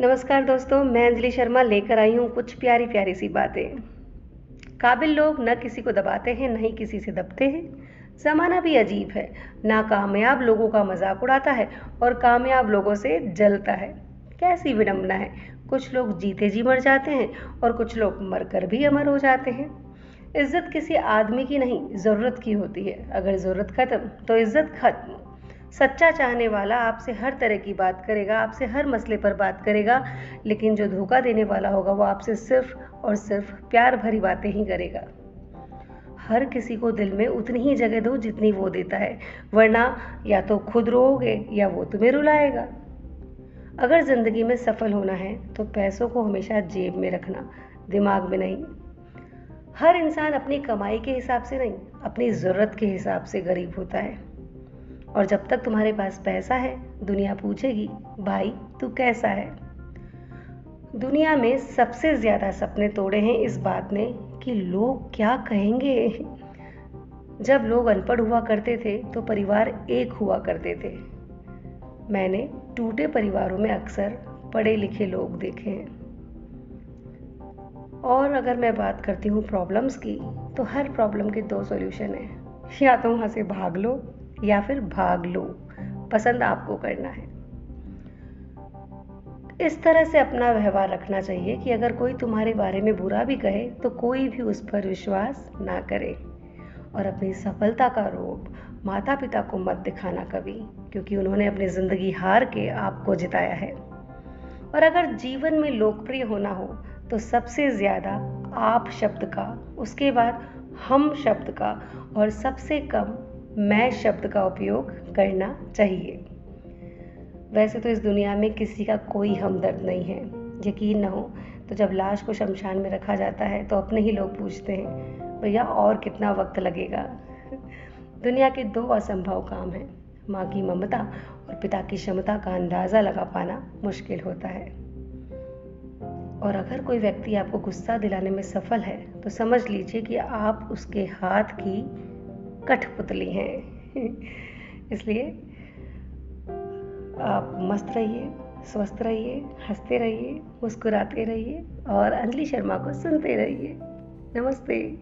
नमस्कार दोस्तों, मैं अंजलि शर्मा लेकर आई हूँ कुछ प्यारी प्यारी सी बातें। काबिल लोग न किसी को दबाते हैं, न ही किसी से दबते हैं। ज़माना भी अजीब है, ना कामयाब लोगों का मज़ाक उड़ाता है और कामयाब लोगों से जलता है। कैसी विडम्बना है, कुछ लोग जीते जी मर जाते हैं और कुछ लोग मर कर भी अमर हो जाते हैं। इज़्ज़त किसी आदमी की नहीं, ज़रूरत की होती है। अगर ज़रूरत ख़त्म तो इज़्ज़त खत्म। सच्चा चाहने वाला आपसे हर तरह की बात करेगा, आपसे हर मसले पर बात करेगा, लेकिन जो धोखा देने वाला होगा, वो आपसे सिर्फ़ और सिर्फ़ प्यार भरी बातें ही करेगा। हर किसी को दिल में उतनी ही जगह दो जितनी वो देता है, वरना या तो खुद रोओगे या वो तुम्हें रुलाएगा। अगर ज़िंदगी में सफल होना है तो पैसों को हमेशा जेब में रखना, दिमाग में नहीं। हर इंसान अपनी कमाई के हिसाब से नहीं, अपनी ज़रूरत के हिसाब से गरीब होता है। और जब तक तुम्हारे पास पैसा है, दुनिया पूछेगी, भाई, तू कैसा है? दुनिया में सबसे ज़्यादा सपने तोड़े हैं इस बात ने कि लोग क्या कहेंगे। जब लोग अनपढ़ हुआ करते थे तो परिवार एक हुआ करते थे। मैंने टूटे परिवारों में अक्सर पढ़े लिखे लोग देखे हैं। और अगर मैं बात करती हूँ प्रॉब्लम्स की तो हर प्रॉब्लम के दो सॉल्यूशन हैं। या तो वहाँ से भाग लो या फिर भाग लो। पसंद आपको करना है। इस तरह से अपना व्यवहार रखना चाहिए कि अगर कोई तुम्हारे बारे में बुरा भी कहे तो कोई भी उस पर विश्वास ना करे। और अपनी सफलता का रूप माता पिता को मत दिखाना कभी, क्योंकि उन्होंने अपनी ज़िंदगी हार के आपको जिताया है। और अगर जीवन में लोकप्रिय होना हो तो सबसे ज़्यादा आप शब्द का, उसके बाद हम शब्द का, और सबसे कम मैं शब्द का उपयोग करना चाहिए। वैसे तो इस दुनिया में किसी का कोई हमदर्द नहीं है। यकीन न हो तो जब लाश को शमशान में रखा जाता है तो अपने ही लोग पूछते हैं, भैया, और कितना वक्त लगेगा? दुनिया के दो असंभव काम हैं। माँ की ममता और पिता की क्षमता का अंदाज़ा लगा पाना मुश्किल होता है। और अगर कोई व्यक्ति आपको गुस्सा दिलाने में सफल है तो समझ लीजिए कि आप उसके हाथ की कठपुतली हैं। इसलिए आप मस्त रहिए, स्वस्थ रहिए, हँसते रहिए, मुस्कुराते रहिए और अंजलि शर्मा को सुनते रहिए। नमस्ते।